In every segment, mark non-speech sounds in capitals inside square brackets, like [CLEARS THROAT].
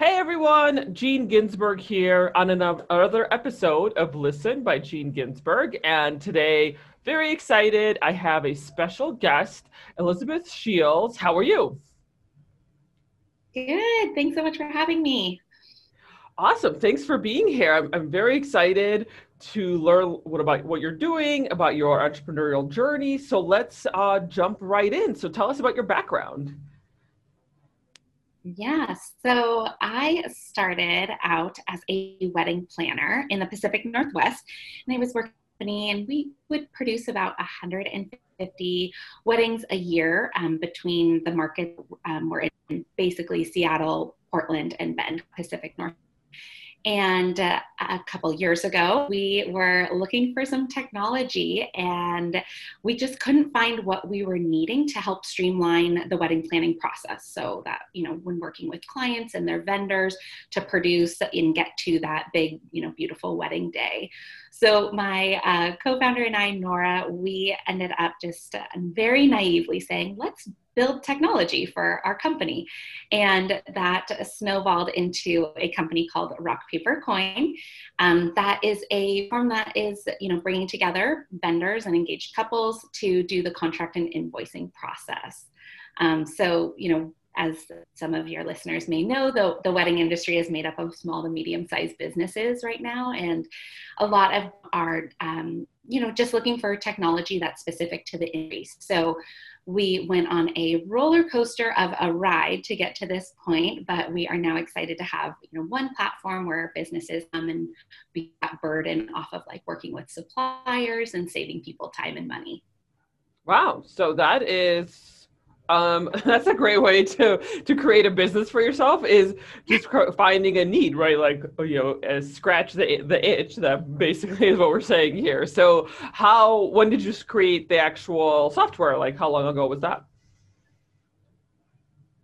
Hey everyone, Gene Ginsburg here on another episode of Listen by Gene Ginsburg. And today, very excited, I have a special guest, Elizabeth Shields. How are you? Good. Thanks so much for having me. Awesome. Thanks for being here. I'm, I'm very excited to learn what about what you're doing, about your entrepreneurial journey. So let's uh, jump right in. So tell us about your background. Yeah, so I started out as a wedding planner in the Pacific Northwest, and I was working and we would produce about 150 weddings a year um, between the market. Um, we're in basically Seattle, Portland, and Bend, Pacific Northwest and uh, a couple years ago, we were looking for some technology and we just couldn't find what we were needing to help streamline the wedding planning process. So that, you know, when working with clients and their vendors to produce and get to that big, you know, beautiful wedding day. So my uh, co-founder and I, Nora, we ended up just uh, very naively saying, let's build technology for our company. And that snowballed into a company called Rock Paper Coin. Um, that is a firm that is, you know, bringing together vendors and engaged couples to do the contract and invoicing process. Um, so, you know, as some of your listeners may know, the, the wedding industry is made up of small to medium sized businesses right now. And a lot of our um, you know, just looking for technology that's specific to the industry. So we went on a roller coaster of a ride to get to this point, but we are now excited to have you know one platform where businesses come and be that burden off of like working with suppliers and saving people time and money. Wow, so that is um, [LAUGHS] that's a great way to to create a business for yourself is just finding a need right? Like you know uh, scratch the the itch that basically is what we're saying here. So how when did you create the actual software? Like how long ago was that?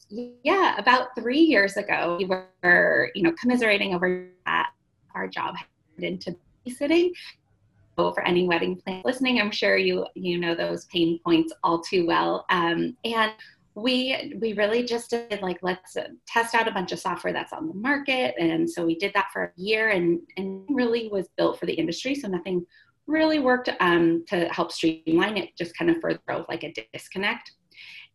Yeah about three years ago we were you know commiserating over that our job into babysitting for any wedding plan listening i'm sure you you know those pain points all too well. Um, and we we really just did like let's test out a bunch of software that's on the market. And so we did that for a year and and really was built for the industry. So nothing really worked um, to help streamline it just kind of further like a disconnect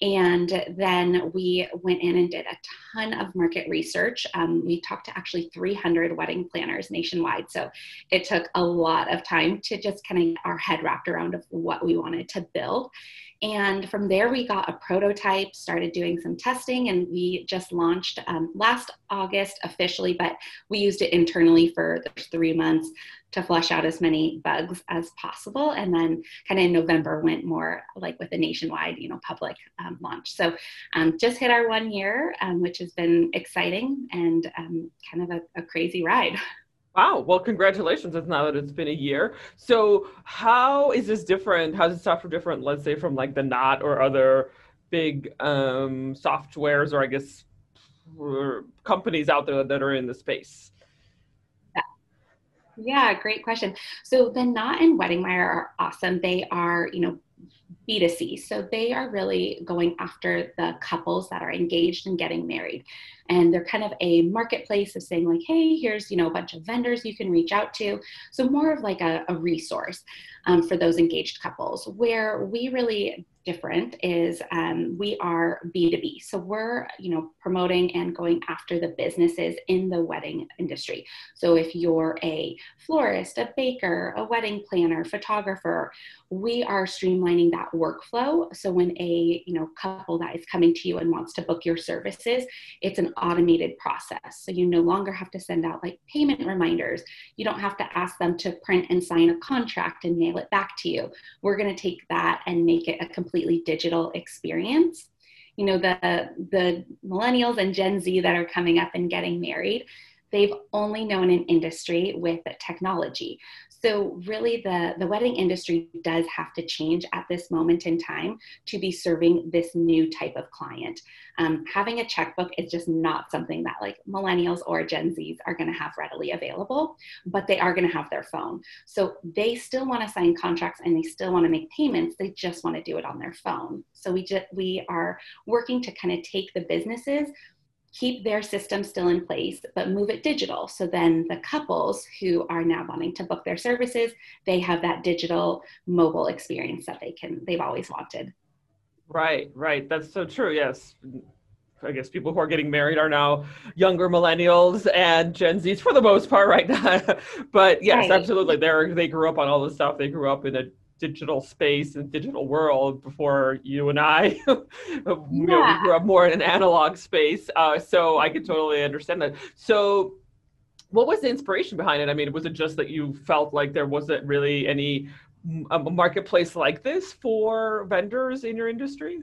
and then we went in and did a ton of market research. Um, we talked to actually 300 wedding planners nationwide. So it took a lot of time to just kind of get our head wrapped around of what we wanted to build. And from there, we got a prototype, started doing some testing, and we just launched um, last August officially, but we used it internally for three months to flush out as many bugs as possible. And then kind of in November went more like with a nationwide, you know, public um, launch. So um, just hit our one year, um, which has been exciting and um, kind of a, a crazy ride. [LAUGHS] Wow. Well, congratulations. It's now that it's been a year. So how is this different? How this software different, let's say, from like the Knot or other big um, softwares or I guess companies out there that are in the space? Yeah, great question. So the Knot and Weddingwire are awesome. They are, you know, B2C. So they are really going after the couples that are engaged and getting married. And they're kind of a marketplace of saying, like, hey, here's, you know, a bunch of vendors you can reach out to. So more of like a, a resource um, for those engaged couples. Where we really different is um, we are b2b so we're you know promoting and going after the businesses in the wedding industry. So if you're a florist a baker a wedding planner photographer we are streamlining that workflow. So when a you know couple that is coming to you and wants to book your services it's an automated process. So you no longer have to send out like payment reminders. You don't have to ask them to print and sign a contract and mail it back to you. We're going to take that and make it a complete completely digital experience. you know the the millennials and gen z that are coming up and getting married they've only known an industry with technology so really the, the wedding industry does have to change at this moment in time to be serving this new type of client. Um, having a checkbook is just not something that like millennials or Gen Zs are going to have readily available, but they are going to have their phone. So they still want to sign contracts and they still want to make payments. They just want to do it on their phone. So we just we are working to kind of take the businesses keep their system still in place, but move it digital. So then the couples who are now wanting to book their services, they have that digital mobile experience that they can, they've always wanted. Right, right. That's so true. Yes. I guess people who are getting married are now younger millennials and Gen Zs for the most part right now. [LAUGHS] but yes, right. absolutely. They're, they grew up on all this stuff. They grew up in a digital space and digital world before you and I [LAUGHS] yeah. we grew up more in an analog space. Uh, so I can totally understand that. So what was the inspiration behind it? I mean, was it just that you felt like there wasn't really any a marketplace like this for vendors in your industry?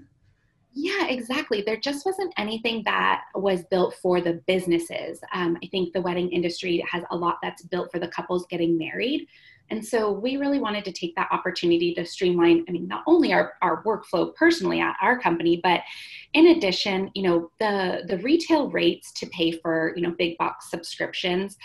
Yeah, exactly. There just wasn't anything that was built for the businesses. Um, I think the wedding industry has a lot that's built for the couples getting married. And so we really wanted to take that opportunity to streamline, I mean, not only our, our workflow personally at our company, but in addition, you know, the, the retail rates to pay for, you know, big box subscriptions,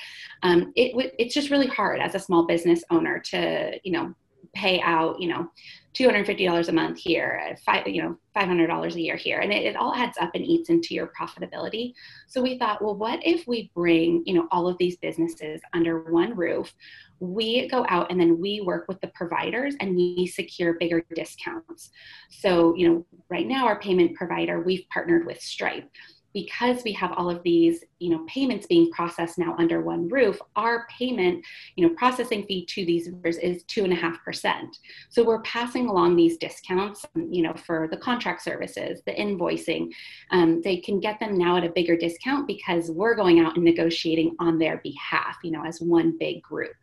um, it, it's just really hard as a small business owner to, you know, pay out, you know, $250 a month here, five, you know, $500 a year here. And it, it, all adds up and eats into your profitability. So we thought, well, what if we bring, you know, all of these businesses under one roof? We go out and then we work with the providers and we secure bigger discounts. So, you know, right now our payment provider, we've partnered with Stripe because we have all of these you know payments being processed now under one roof our payment you know processing fee to these vendors is two and a half percent. So we're passing along these discounts you know for the contract services the invoicing. Um, they can get them now at a bigger discount because we're going out and negotiating on their behalf you know as one big group.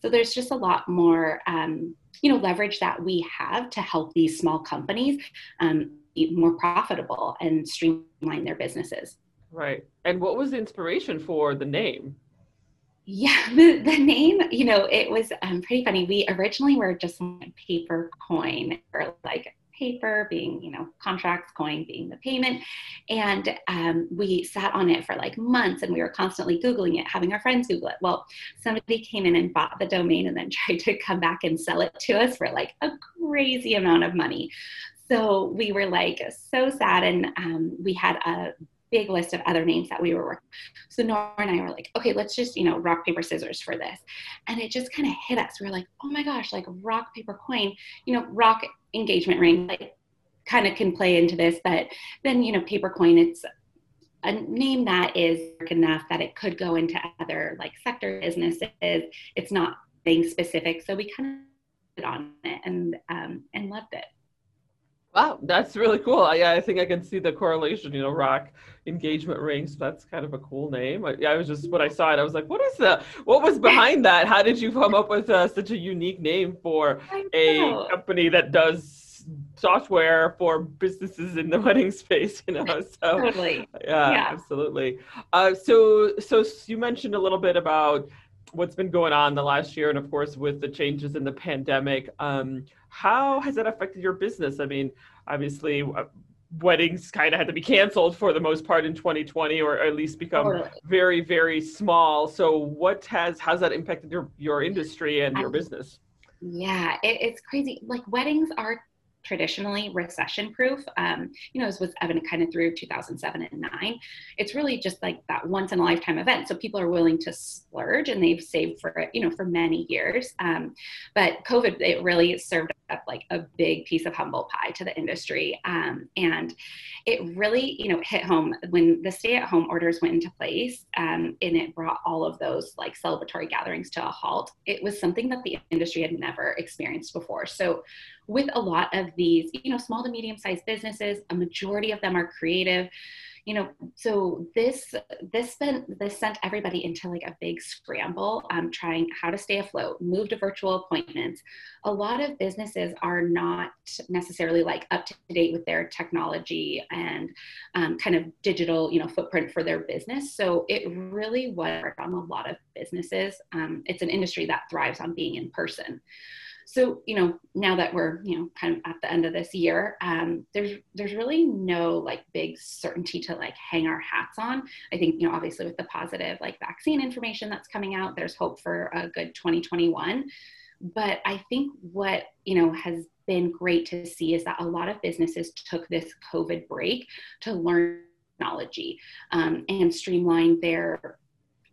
So there's just a lot more um, you know leverage that we have to help these small companies um, more profitable and streamline their businesses. Right. And what was the inspiration for the name? Yeah, [LAUGHS] the, the name, you know, it was um, pretty funny. We originally were just like paper coin or like paper being, you know, contracts, coin being the payment. And um, we sat on it for like months and we were constantly Googling it, having our friends Google it. Well, somebody came in and bought the domain and then [LAUGHS] tried to come back and sell it to us for like a crazy amount of money so we were like so sad and um, we had a big list of other names that we were working. So Nora and I were like, okay, let's just, you know, rock, paper, scissors for this. And it just kind of hit us. We were like, oh my gosh, like rock, paper, coin, you know, rock engagement ring, like kind of can play into this. But then, you know, paper coin, it's a name that is enough that it could go into other like sector businesses. It's not being specific. So we kind of on it and um, and loved it. Wow, that's really cool. Yeah, I think I can see the correlation. You know, rock engagement rings. That's kind of a cool name. I, I was just when I saw it, I was like, "What is that? What was behind that? How did you come up with uh, such a unique name for a company that does software for businesses in the [LAUGHS] wedding space?" You know, [LAUGHS] so totally. Yeah, yeah. absolutely. Uh, so, so you mentioned a little bit about what's been going on the last year, and of course, with the changes in the pandemic. Um, how has that affected your business? I mean, obviously, uh, weddings kind of had to be canceled for the most part in 2020, or at least become totally. very, very small. So, what has how's that impacted your your industry and your I, business? Yeah, it, it's crazy. Like weddings are traditionally recession proof. Um, you know, as was evident kind of through 2007 and 9. It's really just like that once in a lifetime event. So people are willing to splurge and they've saved for it, you know, for many years. Um, but COVID, it really served up like a big piece of humble pie to the industry. Um, and it really, you know, hit home when the stay at home orders went into place um, and it brought all of those like celebratory gatherings to a halt. It was something that the industry had never experienced before. So with a lot of these, you know, small to medium sized businesses, a majority of them are creative you know, so this this sent this sent everybody into like a big scramble, um, trying how to stay afloat, move to virtual appointments. A lot of businesses are not necessarily like up to date with their technology and um, kind of digital, you know, footprint for their business. So it really was on a lot of businesses. Um, it's an industry that thrives on being in person so you know now that we're you know kind of at the end of this year um, there's there's really no like big certainty to like hang our hats on. I think you know obviously with the positive like vaccine information that's coming out there's hope for a good 2021 but i think what you know has been great to see is that a lot of businesses took this covid break to learn technology um, and streamline their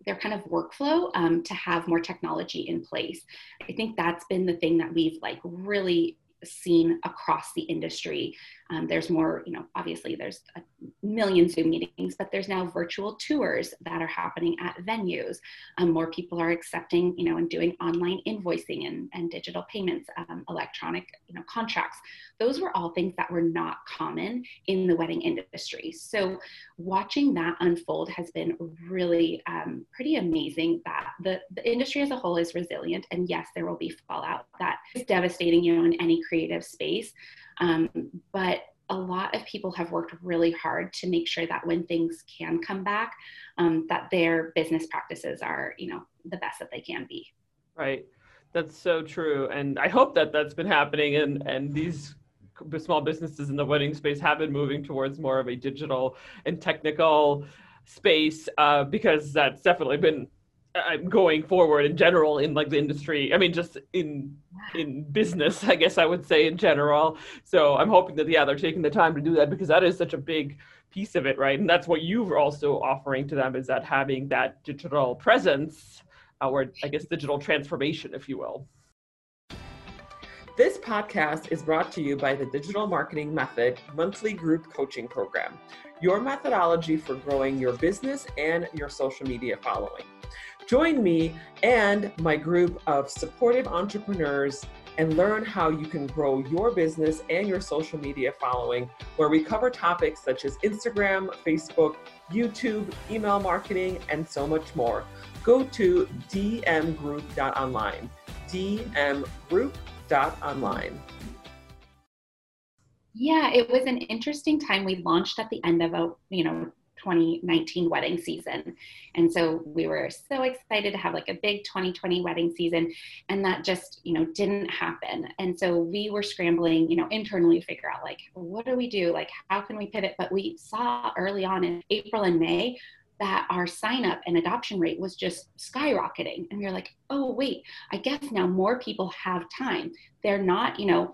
their kind of workflow um, to have more technology in place. I think that's been the thing that we've like really seen across the industry um, there's more, you know, obviously there's a million Zoom meetings, but there's now virtual tours that are happening at venues. Um, more people are accepting, you know, and doing online invoicing and, and digital payments, um, electronic, you know, contracts. Those were all things that were not common in the wedding industry. So watching that unfold has been really um, pretty amazing that the, the industry as a whole is resilient. And yes, there will be fallout that is devastating, you know, in any creative space. Um, but a lot of people have worked really hard to make sure that when things can come back, um, that their business practices are, you know, the best that they can be. Right. That's so true. And I hope that that's been happening and, and these small businesses in the wedding space have been moving towards more of a digital and technical space uh, because that's definitely been going forward in general in like the industry. I mean, just in in business, I guess I would say in general. So I'm hoping that yeah, they're taking the time to do that because that is such a big piece of it, right? And that's what you're also offering to them is that having that digital presence, uh, or I guess digital transformation, if you will. This podcast is brought to you by the Digital Marketing Method monthly group coaching program, your methodology for growing your business and your social media following. Join me and my group of supportive entrepreneurs and learn how you can grow your business and your social media following, where we cover topics such as Instagram, Facebook, YouTube, email marketing, and so much more. Go to dmgroup.online. dmgroup.online. Yeah, it was an interesting time. We launched at the end of a, you know, 2019 wedding season. And so we were so excited to have like a big 2020 wedding season and that just, you know, didn't happen. And so we were scrambling, you know, internally to figure out like what do we do? Like how can we pivot? But we saw early on in April and May that our sign up and adoption rate was just skyrocketing and we are like oh wait i guess now more people have time they're not you know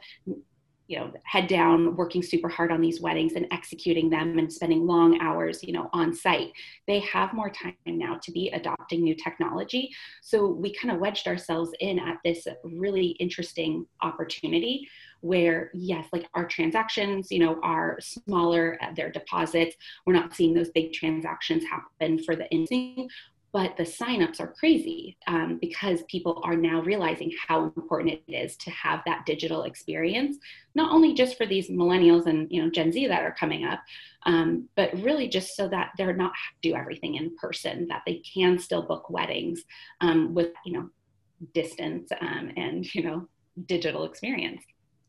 you know head down working super hard on these weddings and executing them and spending long hours you know on site. They have more time now to be adopting new technology. So we kind of wedged ourselves in at this really interesting opportunity where yes like our transactions you know are smaller at their deposits. We're not seeing those big transactions happen for the instant but the signups are crazy um, because people are now realizing how important it is to have that digital experience not only just for these millennials and you know gen z that are coming up um, but really just so that they're not do everything in person that they can still book weddings um, with you know distance um, and you know digital experience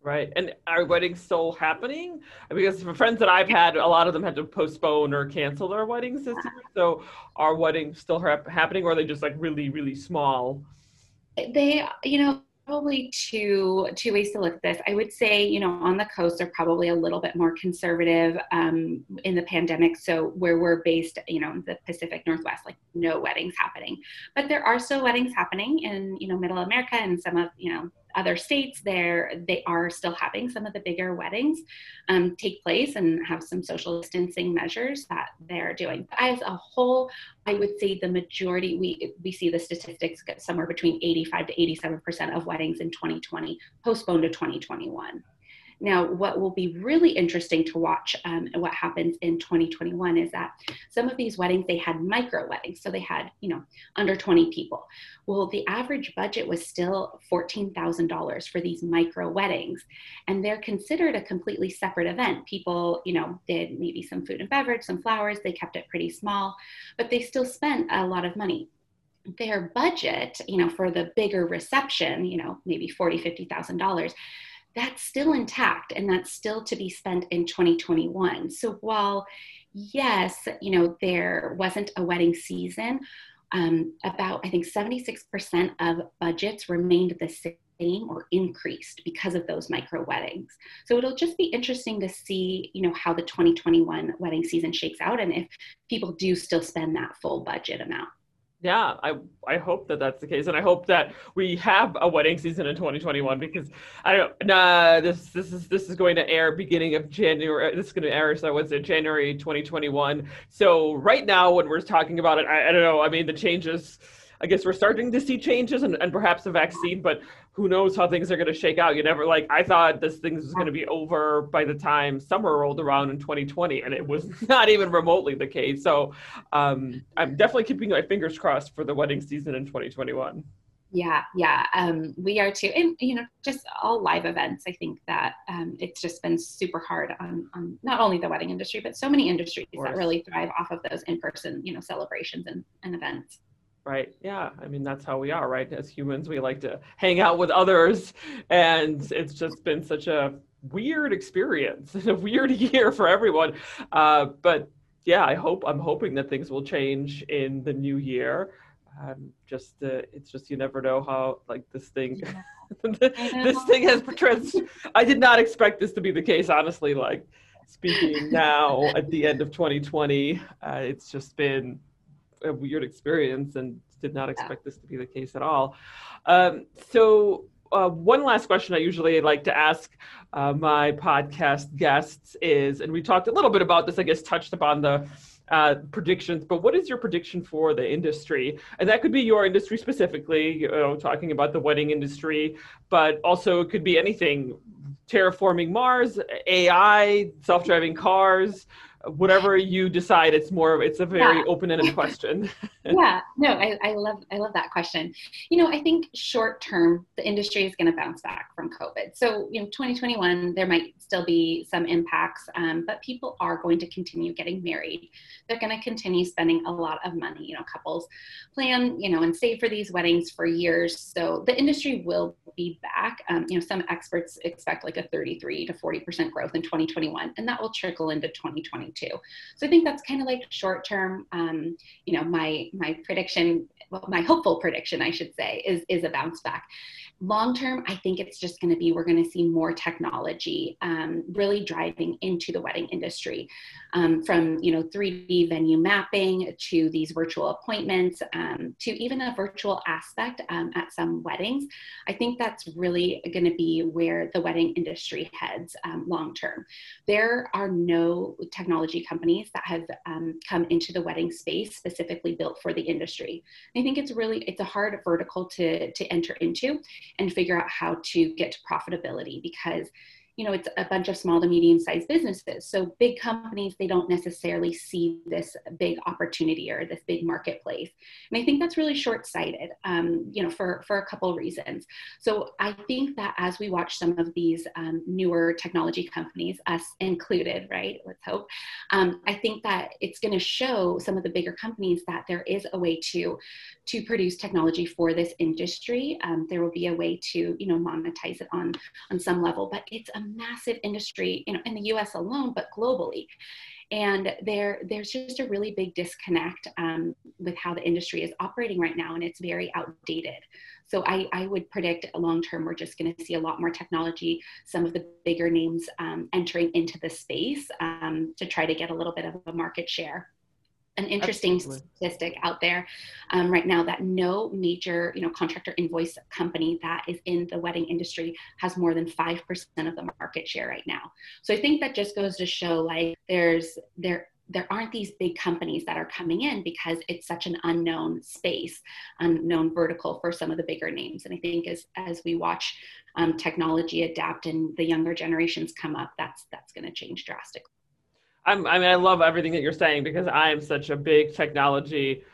Right. And are weddings still happening? Because for friends that I've had, a lot of them had to postpone or cancel their weddings this year. So are weddings still ha- happening or are they just like really, really small? They, you know, probably two two ways to look at this. I would say, you know, on the coast they're probably a little bit more conservative um, in the pandemic. So where we're based, you know, the Pacific Northwest, like no weddings happening. But there are still weddings happening in, you know, Middle America and some of, you know, other states there they are still having some of the bigger weddings um, take place and have some social distancing measures that they're doing. As a whole i would say the majority we we see the statistics somewhere between 85 to 87 percent of weddings in 2020 postponed to 2021 Now, what will be really interesting to watch um, what happens in 2021 is that some of these weddings, they had micro weddings. So they had, you know, under 20 people. Well, the average budget was still $14,000 for these micro weddings. And they're considered a completely separate event. People, you know, did maybe some food and beverage, some flowers. They kept it pretty small, but they still spent a lot of money their budget, you know, for the bigger reception, you know, maybe forty, fifty thousand dollars, that's still intact and that's still to be spent in 2021. So while yes, you know, there wasn't a wedding season, um, about I think 76% of budgets remained the same or increased because of those micro weddings. So it'll just be interesting to see, you know, how the 2021 wedding season shakes out and if people do still spend that full budget amount yeah, I I hope that that's the case, and I hope that we have a wedding season in 2021 because I don't nah this this is this is going to air beginning of January. Uh, this is going to air so what's it January 2021. So right now when we're talking about it, I, I don't know. I mean the changes. I guess we're starting to see changes and, and perhaps a vaccine, but who knows how things are going to shake out. You never like I thought this thing was going to be over by the time summer rolled around in 2020, and it was [LAUGHS] not even remotely the case. So um, I'm definitely keeping my fingers crossed for the wedding season in 2021. Yeah, yeah, um, we are too, and you know, just all live events. I think that um, it's just been super hard on, on not only the wedding industry, but so many industries that really thrive off of those in-person, you know, celebrations and, and events. Right. Yeah. I mean, that's how we are, right? As humans, we like to hang out with others. And it's just been such a weird experience and a weird [LAUGHS] year for everyone. Uh, but yeah, I hope, I'm hoping that things will change in the new year. Um, just, uh, it's just, you never know how, like, this thing, [LAUGHS] this thing has trans. I did not expect this to be the case, honestly. Like, speaking now at the end of 2020, uh, it's just been a weird experience and did not expect yeah. this to be the case at all. Um, so, uh, one last question I usually like to ask uh, my podcast guests is, and we talked a little bit about this, I guess, touched upon the uh, predictions, but what is your prediction for the industry? And that could be your industry specifically, you know, talking about the wedding industry, but also it could be anything terraforming Mars, AI, self driving cars whatever you decide it's more of it's a very yeah. open-ended [LAUGHS] question. [LAUGHS] Yeah. No I, I love i love that question. You know i think short term the industry is going to bounce back from covid. So you know 2021 there might still be some impacts um, but people are going to continue getting married. They're going to continue spending a lot of money. You know couples plan you know and save for these weddings for years. So the industry will be back. Um, you know some experts expect like a 33 to 40 percent growth in 2021 and that will trickle into 2022 too. So I think that's kind of like short term. Um, you know, my my prediction, well, my hopeful prediction, I should say, is is a bounce back long term i think it's just going to be we're going to see more technology um, really driving into the wedding industry um, from you know 3d venue mapping to these virtual appointments um, to even a virtual aspect um, at some weddings. I think that's really going to be where the wedding industry heads um, long term. There are no technology companies that have um, come into the wedding space specifically built for the industry. I think it's really it's a hard vertical to to enter into and figure out how to get to profitability because you know it's a bunch of small to medium sized businesses. So big companies they don't necessarily see this big opportunity or this big marketplace. And i think that's really short sighted um, you know for for a couple reasons. So i think that as we watch some of these um, newer technology companies us included right let's hope um, i think that it's going to show some of the bigger companies that there is a way to to produce technology for this industry. Um, there will be a way to you know monetize it on on some level but it's a massive industry, know, in the U.S. alone, but globally. And there, there's just a really big disconnect um, with how the industry is operating right now, and it's very outdated. So I, I would predict long term, we're just going to see a lot more technology, some of the bigger names um, entering into the space um, to try to get a little bit of a market share an interesting Absolutely. statistic out there um, right now that no major you know contractor invoice company that is in the wedding industry has more than 5% of the market share right now so i think that just goes to show like there's there there aren't these big companies that are coming in because it's such an unknown space, unknown vertical for some of the bigger names. And I think as as we watch um, technology adapt and the younger generations come up, that's that's going to change drastically. I'm, I mean, I love everything that you're saying because I am such a big technology.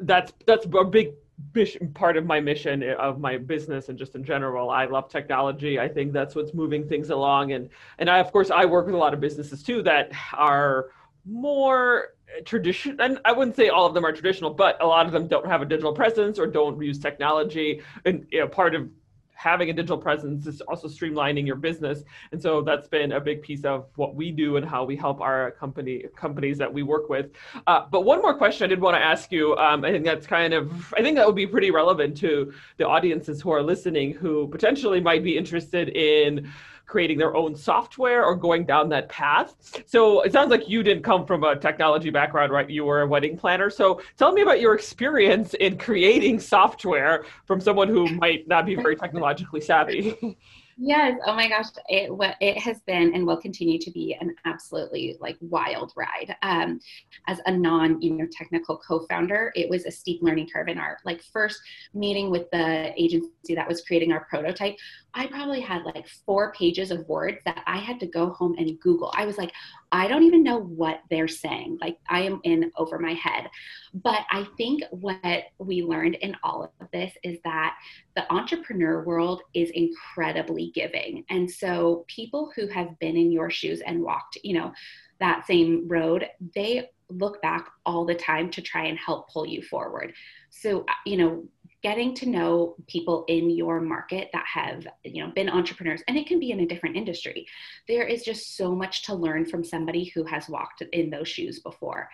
That's that's a big mission, part of my mission eh, of my business and just in general. I love technology. I think that's what's moving things along, and and I of course I work with a lot of businesses too that are more tradition and i wouldn't say all of them are traditional but a lot of them don't have a digital presence or don't use technology and you know, part of having a digital presence is also streamlining your business. And so that's been a big piece of what we do and how we help our company companies that we work with. Uh, but one more question i did want to ask you um, i think that's kind of i think that would be pretty relevant to the audiences who are listening who potentially might be interested in creating their own software or going down that path. So it sounds like you didn't come from a technology background, right? You were a wedding planner. So tell me about your experience in creating software from someone who might not be very technologically savvy. [LAUGHS] Yes. Oh my gosh. It it has been and will continue to be an absolutely like wild ride. Um, as a non you know technical co-founder, it was a steep learning curve in our like first meeting with the agency that was creating our prototype. I probably had like four pages of words that I had to go home and Google. I was like, I don't even know what they're saying. Like I am in over my head. But I think what we learned in all of this is that the entrepreneur world is incredibly giving. And so people who have been in your shoes and walked, you know, that same road, they look back all the time to try and help pull you forward. So, you know, getting to know people in your market that have you know been entrepreneurs and it can be in a different industry there is just so much to learn from somebody who has walked in those shoes before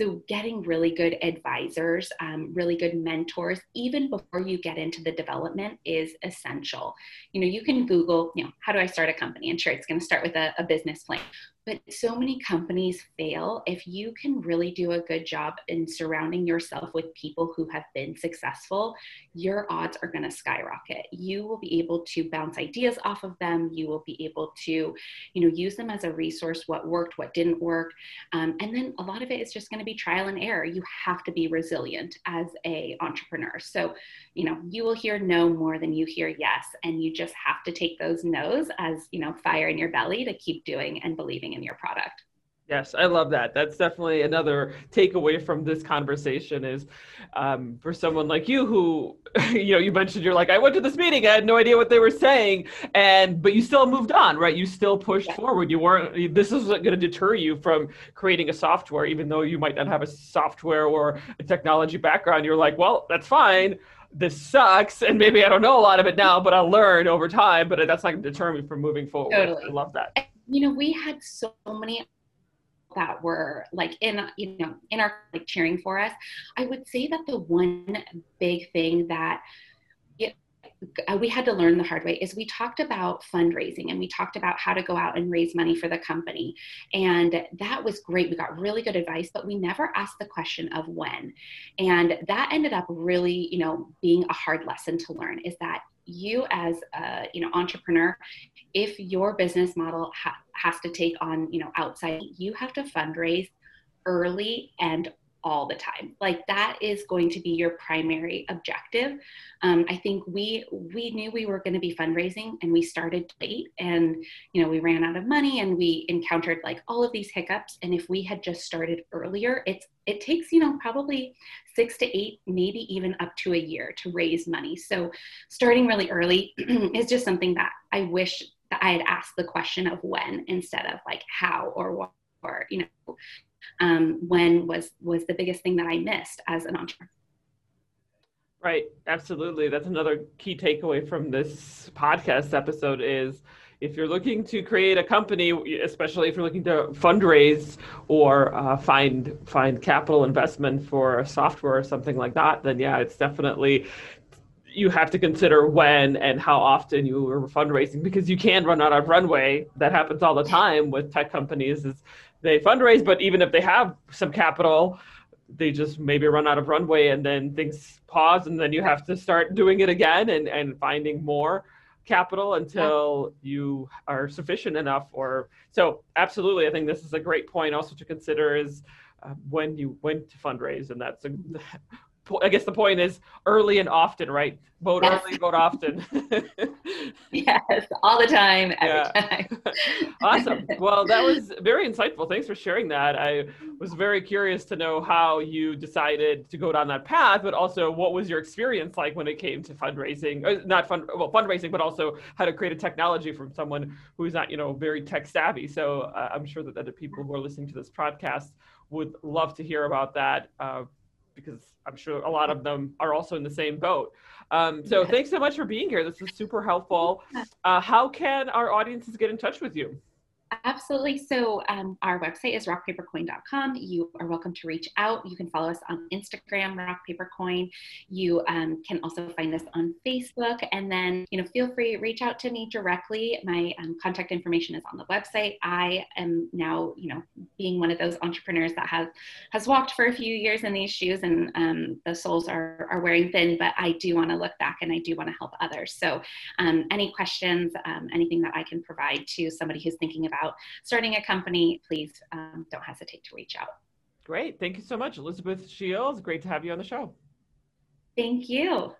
so, getting really good advisors, um, really good mentors, even before you get into the development, is essential. You know, you can Google, you know, how do I start a company? And sure, it's going to start with a, a business plan. But so many companies fail. If you can really do a good job in surrounding yourself with people who have been successful, your odds are going to skyrocket. You will be able to bounce ideas off of them. You will be able to, you know, use them as a resource. What worked, what didn't work, um, and then a lot of it is just going to be trial and error. You have to be resilient as a entrepreneur. So, you know, you will hear no more than you hear yes, and you just have to take those no's as you know fire in your belly to keep doing and believing in in your product. Yes, I love that. That's definitely another takeaway from this conversation is um, for someone like you who, [LAUGHS] you know, you mentioned you're like, I went to this meeting, I had no idea what they were saying, and but you still moved on, right? You still pushed yeah. forward. You weren't. This isn't going to deter you from creating a software, even though you might not have a software or a technology background. You're like, well, that's fine this sucks and maybe I don't know a lot of it now, but I'll learn over time. But that's not going to deter me from moving forward. Totally. I love that you know, we had so many that were like in you know in our like cheering for us. I would say that the one big thing that we had to learn the hard way is we talked about fundraising and we talked about how to go out and raise money for the company. And that was great. We got really good advice but we never asked the question of when. And that ended up really you know being a hard lesson to learn is that you as a you know entrepreneur if your business model ha- has to take on you know outside you have to fundraise early and all the time. Like that is going to be your primary objective. Um, i think we we knew we were going to be fundraising and we started late and you know we ran out of money and we encountered like all of these hiccups. And if we had just started earlier it's it takes you know probably six to eight maybe even up to a year to raise money. So starting really early [CLEARS THROAT] is just something that i wish that i had asked the question of when instead of like how or what or you know um, when was was the biggest thing that I missed as an entrepreneur. Right, absolutely. That's another key takeaway from this podcast episode is if you're looking to create a company, especially if you're looking to fundraise or uh, find find capital investment for a software or something like that, then yeah, it's definitely you have to consider when and how often you are fundraising because you can run out of runway. That happens all the time with tech companies. Is they fundraise, but even if they have some capital, they just maybe run out of runway and then things pause and then you have to start doing it again and, and finding more capital until you are sufficient enough or so absolutely i think this is a great point also to consider is uh, when you went to fundraise and that's a I guess the point is early and often, right? Vote yes. early, vote often. [LAUGHS] [LAUGHS] yes, all the time, every yeah. time. [LAUGHS] awesome. Well, that was very insightful. Thanks for sharing that. I was very curious to know how you decided to go down that path, but also what was your experience like when it came to fundraising? Uh, not fund, well, fundraising, but also how to create a technology from someone who's not, you know, very tech savvy. So uh, I'm sure that, that the people who are listening to this podcast would love to hear about that. Uh, because I'm sure a lot of them are also in the same boat. Um, so thanks so much for being here. This is super helpful. Uh, how can our audiences get in touch with you? Absolutely. So um, our website is rockpapercoin.com. You are welcome to reach out. You can follow us on Instagram, rockpapercoin. You um, can also find us on Facebook, and then you know feel free to reach out to me directly. My um, contact information is on the website. I am now you know being one of those entrepreneurs that has has walked for a few years in these shoes, and um, the soles are are wearing thin. But I do want to look back, and I do want to help others. So um, any questions, um, anything that I can provide to somebody who's thinking about about starting a company, please um, don't hesitate to reach out. Great. Thank you so much, Elizabeth Shields. Great to have you on the show. Thank you.